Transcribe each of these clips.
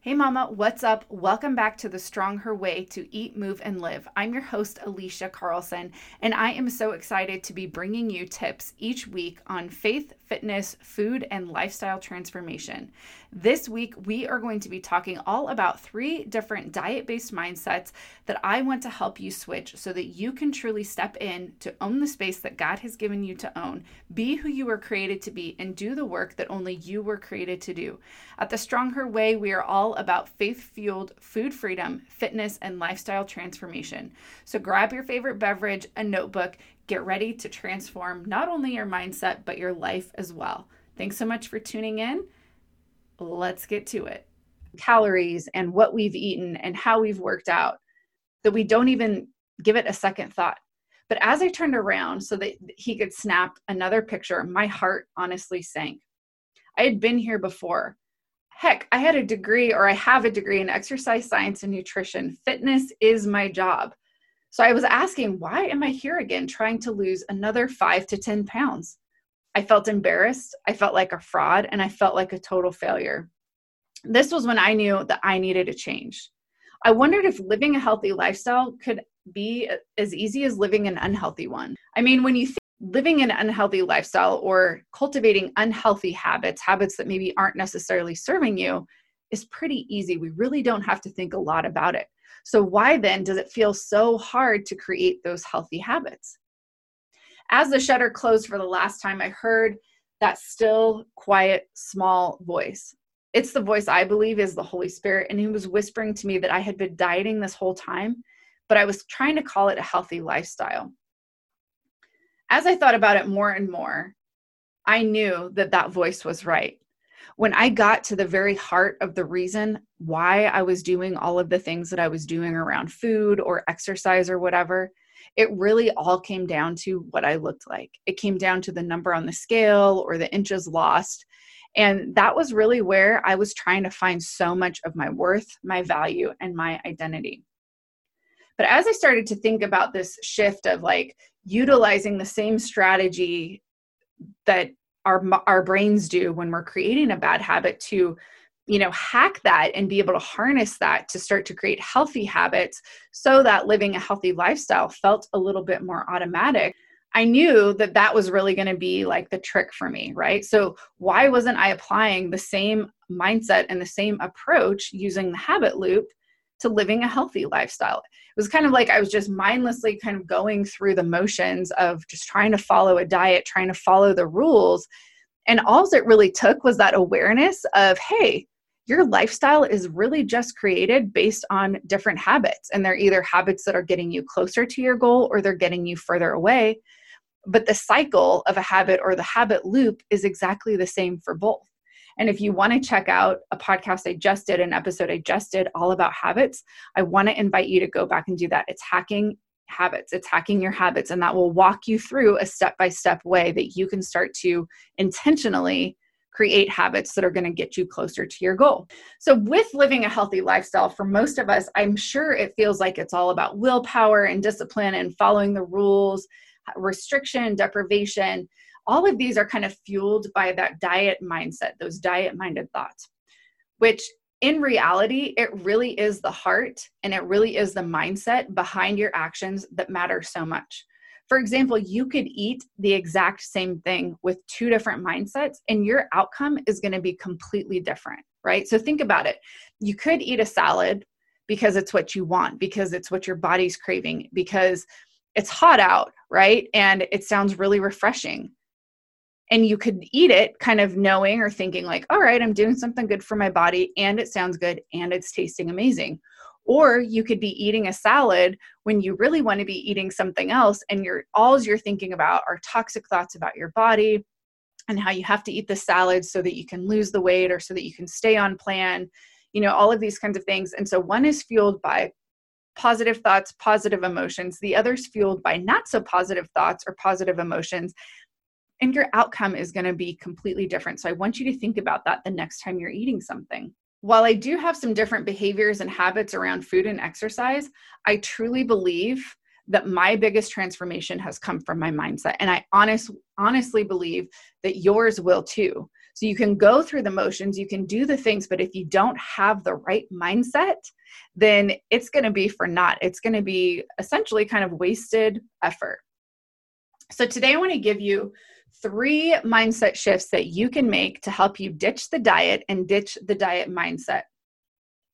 Hey, Mama, what's up? Welcome back to the Strong Her Way to Eat, Move, and Live. I'm your host, Alisha Carlson, and I am so excited to be bringing you tips each week on faith, fitness, food, and lifestyle transformation. This week, we are going to be talking all about three different diet based mindsets that I want to help you switch so that you can truly step in to own the space that God has given you to own, be who you were created to be, and do the work that only you were created to do. At the Strong Her Way, we are all about faith fueled food freedom, fitness, and lifestyle transformation. So grab your favorite beverage, a notebook, get ready to transform not only your mindset, but your life as well. Thanks so much for tuning in let's get to it. Calories and what we've eaten and how we've worked out that we don't even give it a second thought. But as I turned around so that he could snap another picture, my heart honestly sank. I had been here before. Heck, I had a degree or I have a degree in exercise science and nutrition. Fitness is my job. So I was asking, why am I here again trying to lose another five to 10 pounds? I felt embarrassed. I felt like a fraud and I felt like a total failure. This was when I knew that I needed a change. I wondered if living a healthy lifestyle could be as easy as living an unhealthy one. I mean, when you think living an unhealthy lifestyle or cultivating unhealthy habits, habits that maybe aren't necessarily serving you, is pretty easy. We really don't have to think a lot about it. So, why then does it feel so hard to create those healthy habits? as the shutter closed for the last time, I heard that still, quiet, small voice. It's the voice I believe is the Holy Spirit, and He was whispering to me that I had been dieting this whole time, but I was trying to call it a healthy lifestyle. As I thought about it more and more, I knew that that voice was right. When I got to the very heart of the reason why I was doing all of the things that I was doing around food or exercise or whatever, it really all came down to what I looked like. It came down to the number on the scale or the inches lost. And that was really where I was trying to find so much of my worth, my value, and my identity. But as I started to think about this shift of like utilizing the same strategy that our, our brains do when we're creating a bad habit to you know hack that and be able to harness that to start to create healthy habits so that living a healthy lifestyle felt a little bit more automatic i knew that that was really going to be like the trick for me right? So why wasn't i applying the same mindset and the same approach using the habit loop to living a healthy lifestyle it was kind of like i was just mindlessly kind of going through the motions of just trying to follow a diet trying to follow the rules and all it really took was that awareness of hey your lifestyle is really just created based on different habits. And they're either habits that are getting you closer to your goal or they're getting you further away. But the cycle of a habit or the habit loop is exactly the same for both. And if you want to check out a podcast I just did, an episode I just did all about habits, I want to invite you to go back and do that. It's hacking habits, it's hacking your habits, and that will walk you through a step by step way that you can start to intentionally create habits that are going to get you closer to your goal. So, with living a healthy lifestyle, for most of us, I'm sure it feels like it's all about willpower and discipline and following the rules, restriction, deprivation. All of these are kind of fueled by that diet mindset, those diet minded thoughts, which in reality, it really is the heart and it really is the mindset behind your actions that matter so much. For example, you could eat the exact same thing with two different mindsets, and your outcome is going to be completely different, right? So think about it. You could eat a salad because it's what you want, because it's what your body's craving, because it's hot out, right? And it sounds really refreshing. And you could eat it kind of knowing or thinking, like, all right, I'm doing something good for my body, and it sounds good, and it's tasting amazing. Or you could be eating a salad when you really want to be eating something else and you're all you're thinking about are toxic thoughts about your body and how you have to eat the salad so that you can lose the weight or so that you can stay on plan you know all of these kinds of things. And so one is fueled by positive thoughts positive emotions. The other's fueled by not so positive thoughts or positive emotions and your outcome is going to be completely different so i want you to think about that the next time you're eating something while I do have some different behaviors and habits around food and exercise, I truly believe that my biggest transformation has come from my mindset. And I honest, honestly believe that yours will too. So you can go through the motions, you can do the things, but if you don't have the right mindset, then it's going to be for naught. It's going to be essentially kind of wasted effort. So today I want to give you three mindset shifts that you can make to help you ditch the diet and ditch the diet mindset.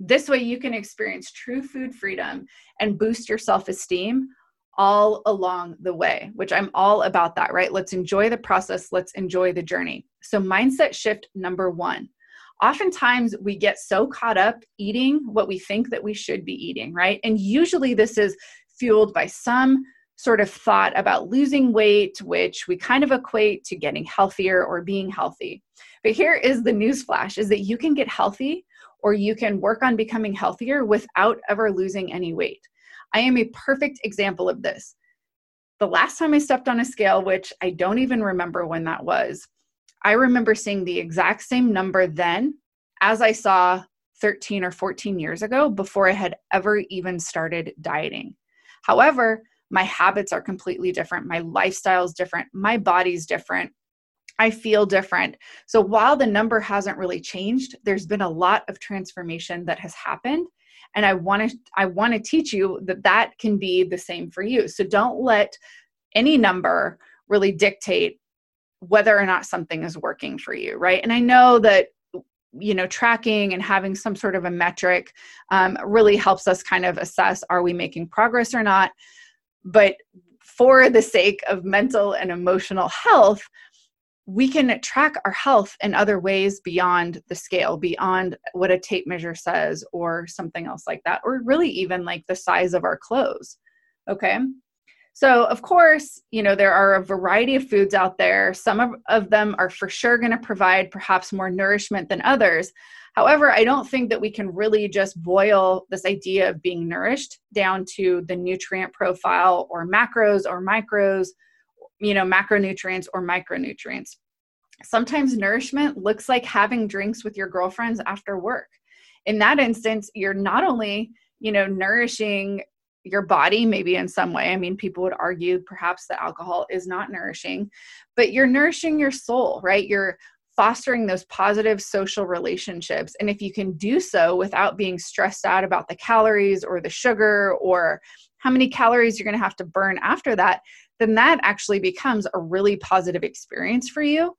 This way, you can experience true food freedom and boost your self esteem all along the way, which I'm all about that, right? Let's enjoy the process, let's enjoy the journey. So, mindset shift number one. Oftentimes, we get so caught up eating what we think that we should be eating, right? And usually, this is fueled by some sort of thought about losing weight, which we kind of equate to getting healthier or being healthy. But here is the news flash is that you can get healthy or you can work on becoming healthier without ever losing any weight. I am a perfect example of this. The last time I stepped on a scale, which I don't even remember when that was, I remember seeing the exact same number then as I saw 13 or 14 years ago before I had ever even started dieting. However, my habits are completely different. My lifestyle is different. My body's different. I feel different. So while the number hasn't really changed, there's been a lot of transformation that has happened and I want to I want to teach you that that can be the same for you. So don't let any number really dictate whether or not something is working for you, right? And I know that you know tracking and having some sort of a metric um, really helps us kind of assess are we making progress or not but for the sake of mental and emotional health we can track our health in other ways beyond the scale, beyond what a tape measure says, or something else like that, or really even like the size of our clothes. Okay. So, of course, you know, there are a variety of foods out there. Some of, of them are for sure going to provide perhaps more nourishment than others. However, I don't think that we can really just boil this idea of being nourished down to the nutrient profile or macros or micros you know, macronutrients or micronutrients. Sometimes nourishment looks like having drinks with your girlfriends after work. In that instance, you're not only, you know, nourishing your body maybe in some way. I mean, people would argue perhaps that alcohol is not nourishing, but you're nourishing your soul, right? You're fostering those positive social relationships. And if you can do so without being stressed out about the calories or the sugar or how many calories you're going to have to burn after that, then that actually becomes a really positive experience for you.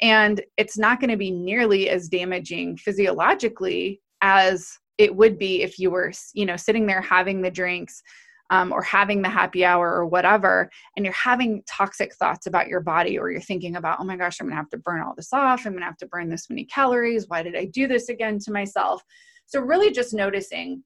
And it's not going to be nearly as damaging physiologically as it would be if you were, you know, sitting there having the drinks um, or having the happy hour or whatever, and you're having toxic thoughts about your body, or you're thinking about, oh my gosh, I'm gonna have to burn all this off. I'm gonna have to burn this many calories. Why did I do this again to myself? So, really just noticing,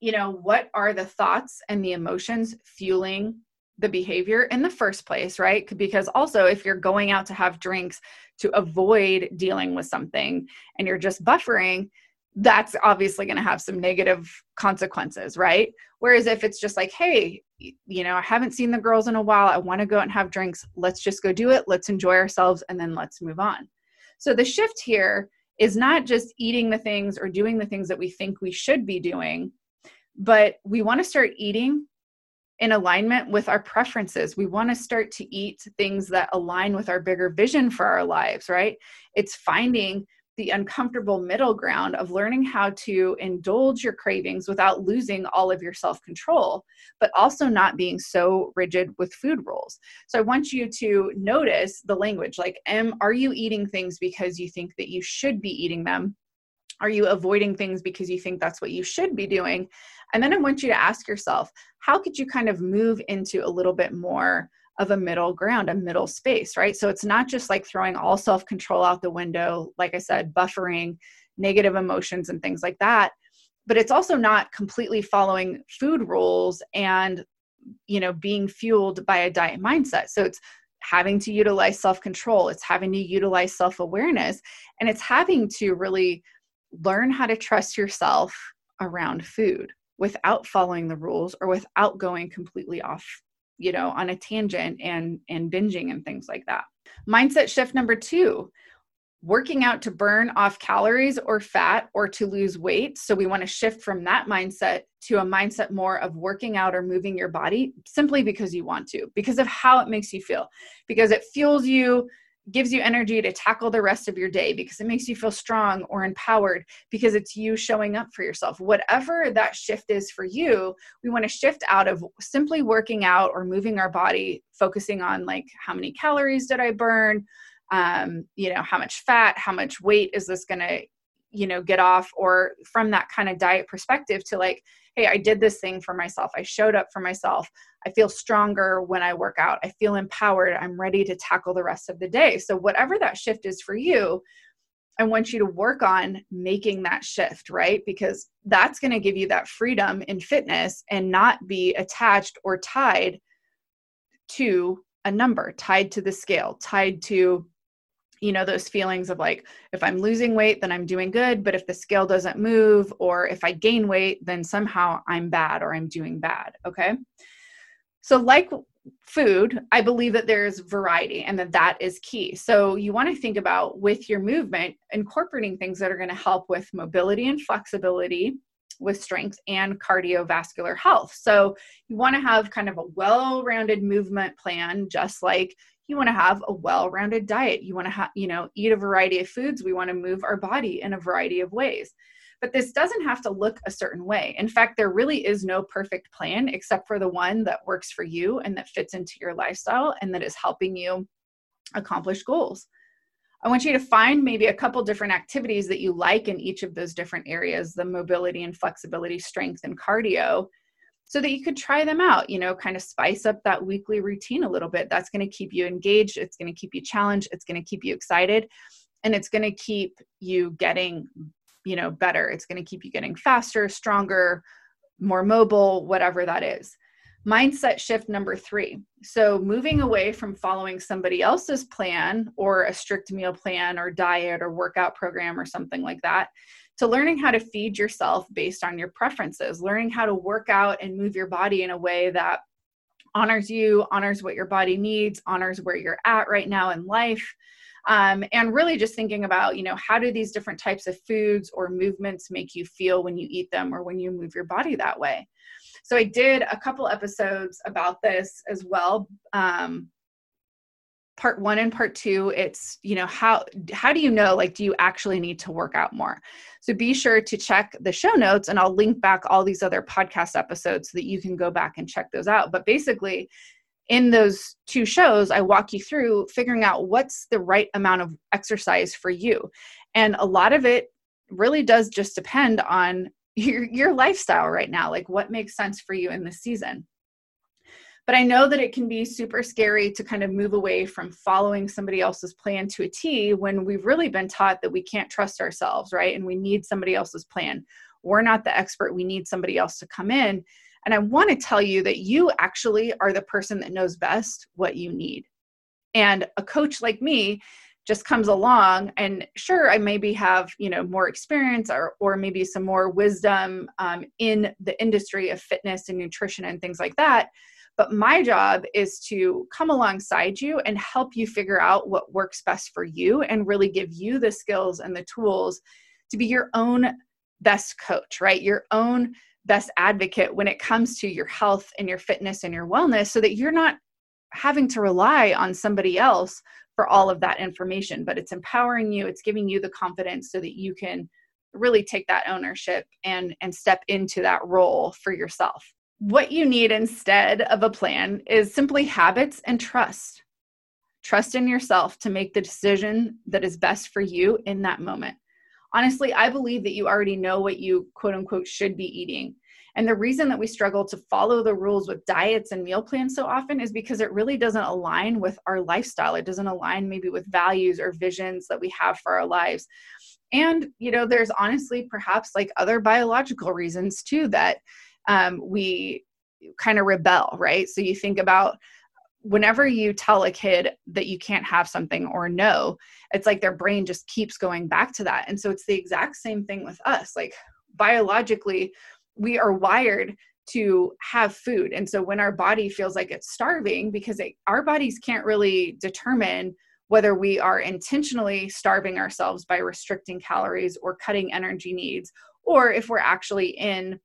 you know, what are the thoughts and the emotions fueling the behavior in the first place, right? Because also, if you're going out to have drinks to avoid dealing with something and you're just buffering, that's obviously going to have some negative consequences, right? Whereas if it's just like, hey, you know, I haven't seen the girls in a while, I want to go and have drinks, let's just go do it, let's enjoy ourselves, and then let's move on. So the shift here is not just eating the things or doing the things that we think we should be doing, but we want to start eating in alignment with our preferences. We want to start to eat things that align with our bigger vision for our lives, right? It's finding the uncomfortable middle ground of learning how to indulge your cravings without losing all of your self control, but also not being so rigid with food rules. So I want you to notice the language like, am, are you eating things because you think that you should be eating them? Are you avoiding things because you think that's what you should be doing? And then I want you to ask yourself, how could you kind of move into a little bit more of a middle ground, a middle space, right? So it's not just like throwing all self control out the window, like I said, buffering negative emotions and things like that. But it's also not completely following food rules and, you know, being fueled by a diet mindset. So it's having to utilize self control, it's having to utilize self awareness, and it's having to really learn how to trust yourself around food without following the rules or without going completely off you know on a tangent and and binging and things like that. Mindset shift number 2 working out to burn off calories or fat or to lose weight. So we want to shift from that mindset to a mindset more of working out or moving your body simply because you want to because of how it makes you feel. Because it fuels you gives you energy to tackle the rest of your day because it makes you feel strong or empowered because it's you showing up for yourself. Whatever that shift is for you, we want to shift out of simply working out or moving our body, focusing on like how many calories did I burn? Um, you know, how much fat, how much weight is this going to, you know, get off? Or from that kind of diet perspective to like, hey, I did this thing for myself. I showed up for myself. I feel stronger when I work out. I feel empowered. I'm ready to tackle the rest of the day. So, whatever that shift is for you, I want you to work on making that shift, right? Because that's going to give you that freedom in fitness and not be attached or tied to a number, tied to the scale, tied to you know those feelings of like if i'm losing weight then i'm doing good but if the scale doesn't move or if i gain weight then somehow i'm bad or i'm doing bad okay so, like food, I believe that there's variety and that that is key. So, you want to think about with your movement, incorporating things that are going to help with mobility and flexibility, with strength and cardiovascular health. So, you want to have kind of a well rounded movement plan, just like you want to have a well-rounded diet you want to have you know eat a variety of foods we want to move our body in a variety of ways but this doesn't have to look a certain way. In fact, there really is no perfect plan except for the one that works for you and that fits into your lifestyle and that is helping you accomplish goals. I want you to find maybe a couple different activities that you like in each of those different areas the mobility and flexibility, strength, and cardio so that you could try them out, you know, kind of spice up that weekly routine a little bit. That's going to keep you engaged, it's going to keep you challenged, it's going to keep you excited, and it's going to keep you getting you know better it's going to keep you getting faster stronger more mobile whatever that is mindset shift number three. So moving away from following somebody else's plan or a strict meal plan or diet or workout program or something like that to learning how to feed yourself based on your preferences learning how to work out and move your body in a way that honors you honors what your body needs honors where you're at right now in life. Um, and really just thinking about you know how do these different types of foods or movements make you feel when you eat them or when you move your body that way so i did a couple episodes about this as well. Um, part one and part two it's you know how how do you know like do you actually need to work out more? So be sure to check the show notes and i'll link back all these other podcast episodes so that you can go back and check those out. But basically in those two shows, I walk you through figuring out what's the right amount of exercise for you. And a lot of it really does just depend on your, your lifestyle right now, like what makes sense for you in this season. But I know that it can be super scary to kind of move away from following somebody else's plan to a T when we've really been taught that we can't trust ourselves, right? And we need somebody else's plan. We're not the expert, we need somebody else to come in and I want to tell you that you actually are the person that knows best what you need. And a coach like me just comes along and sure i maybe have you know more experience or or maybe some more wisdom um, in the industry of fitness and nutrition and things like that. But my job is to come alongside you and help you figure out what works best for you and really give you the skills and the tools to be your own best coach right? Your own best advocate when it comes to your health and your fitness and your wellness so that you're not having to rely on somebody else for all of that information but it's empowering you it's giving you the confidence so that you can really take that ownership and and step into that role for yourself. What you need instead of a plan is simply habits and trust. Trust in yourself to make the decision that is best for you in that moment. Honestly, I believe that you already know what you quote unquote should be eating. And the reason that we struggle to follow the rules with diets and meal plans so often is because it really doesn't align with our lifestyle. It doesn't align maybe with values or visions that we have for our lives. And, you know, there's honestly perhaps like other biological reasons too that um, we kind of rebel, right? So you think about whenever you tell a kid that you can't have something or no, it's like their brain just keeps going back to that. And so it's the exact same thing with us. Like biologically, we are wired to have food. And so when our body feels like it's starving, because it, our bodies can't really determine whether we are intentionally starving ourselves by restricting calories or cutting energy needs, or if we're actually in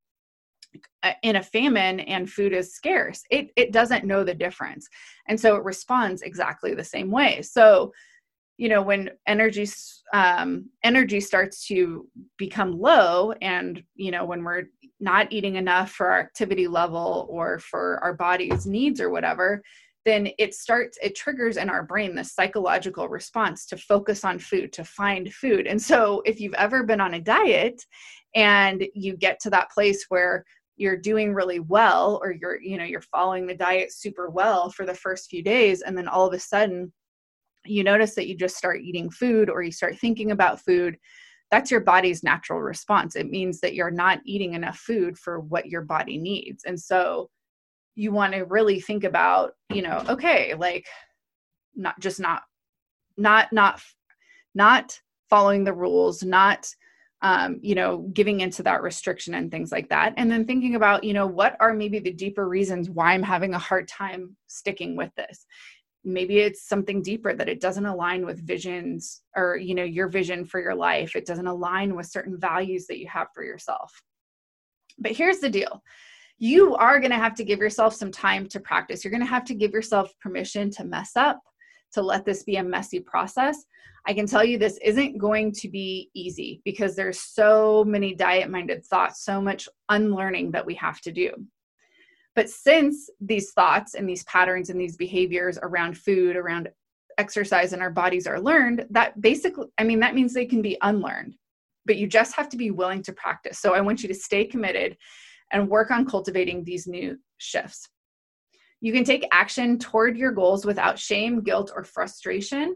uh, in a famine and food is scarce it it doesn't know the difference and so it responds exactly the same way so you know when energy um, energy starts to become low and you know when we're not eating enough for our activity level or for our body's needs or whatever then it starts it triggers in our brain this psychological response to focus on food to find food. And so if you've ever been on a diet and you get to that place where you're doing really well or you're you know you're following the diet super well for the first few days and then all of a sudden you notice that you just start eating food or you start thinking about food that's your body's natural response. It means that you're not eating enough food for what your body needs. And so you want to really think about you know okay like not just not not not not following the rules not um, you know giving into that restriction and things like that. And then thinking about you know what are maybe the deeper reasons why i'm having a hard time sticking with this maybe it's something deeper that it doesn't align with visions or you know your vision for your life. It doesn't align with certain values that you have for yourself. But here's the deal. You are going to have to give yourself some time to practice. You're going to have to give yourself permission to mess up to let this be a messy process. I can tell you this isn't going to be easy because there's so many diet minded thoughts so much unlearning that we have to do but since these thoughts and these patterns and these behaviors around food, around exercise and our bodies are learned, that basically, I mean, that means they can be unlearned, but you just have to be willing to practice. So I want you to stay committed and work on cultivating these new shifts. You can take action toward your goals without shame, guilt, or frustration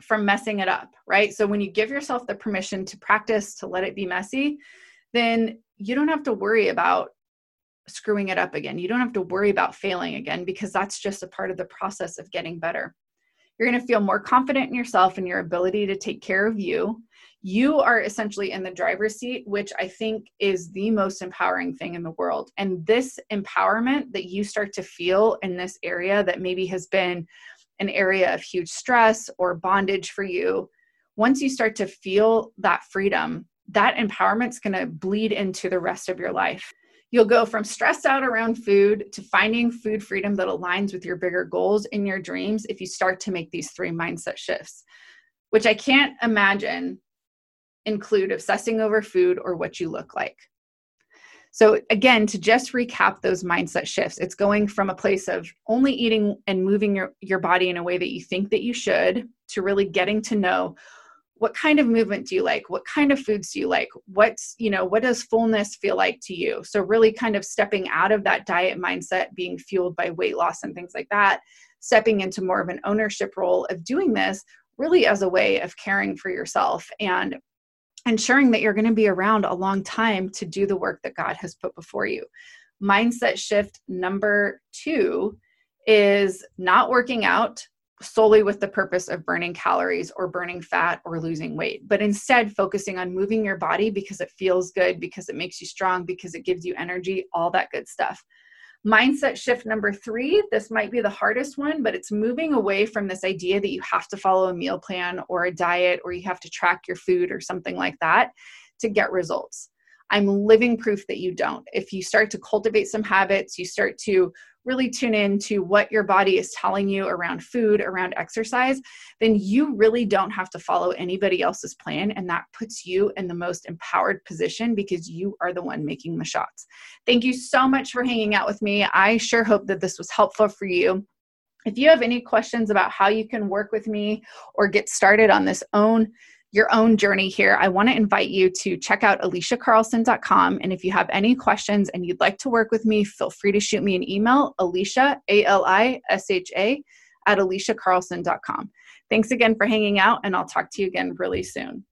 from messing it up, right? So when you give yourself the permission to practice, to let it be messy, then you don't have to worry about screwing it up again. You don't have to worry about failing again because that's just a part of the process of getting better. You're going to feel more confident in yourself and your ability to take care of you. You are essentially in the driver's seat, which I think is the most empowering thing in the world. And this empowerment that you start to feel in this area that maybe has been an area of huge stress or bondage for you, once you start to feel that freedom, that empowerment's going to bleed into the rest of your life. You'll go from stressed out around food to finding food freedom that aligns with your bigger goals and your dreams if you start to make these three mindset shifts, which I can't imagine include obsessing over food or what you look like. So, again, to just recap those mindset shifts, it's going from a place of only eating and moving your, your body in a way that you think that you should to really getting to know what kind of movement do you like? What kind of foods do you like? What's you know what does fullness feel like to you? So really kind of stepping out of that diet mindset being fueled by weight loss and things like that stepping into more of an ownership role of doing this really as a way of caring for yourself and ensuring that you're going to be around a long time to do the work that God has put before you. Mindset shift number two is not working out solely with the purpose of burning calories or burning fat or losing weight, but instead focusing on moving your body because it feels good, because it makes you strong, because it gives you energy, all that good stuff. Mindset shift number three this might be the hardest one, but it's moving away from this idea that you have to follow a meal plan or a diet or you have to track your food or something like that to get results. I'm living proof that you don't. If you start to cultivate some habits, you start to really tune in to what your body is telling you around food, around exercise, then you really don't have to follow anybody else's plan. And that puts you in the most empowered position because you are the one making the shots. Thank you so much for hanging out with me. I sure hope that this was helpful for you. If you have any questions about how you can work with me or get started on this own your own journey here, I want to invite you to check out alishacarlson.com. And if you have any questions and you'd like to work with me, feel free to shoot me an email, alisha, A L I S H A, at alishacarlson.com. Thanks again for hanging out, and I'll talk to you again really soon.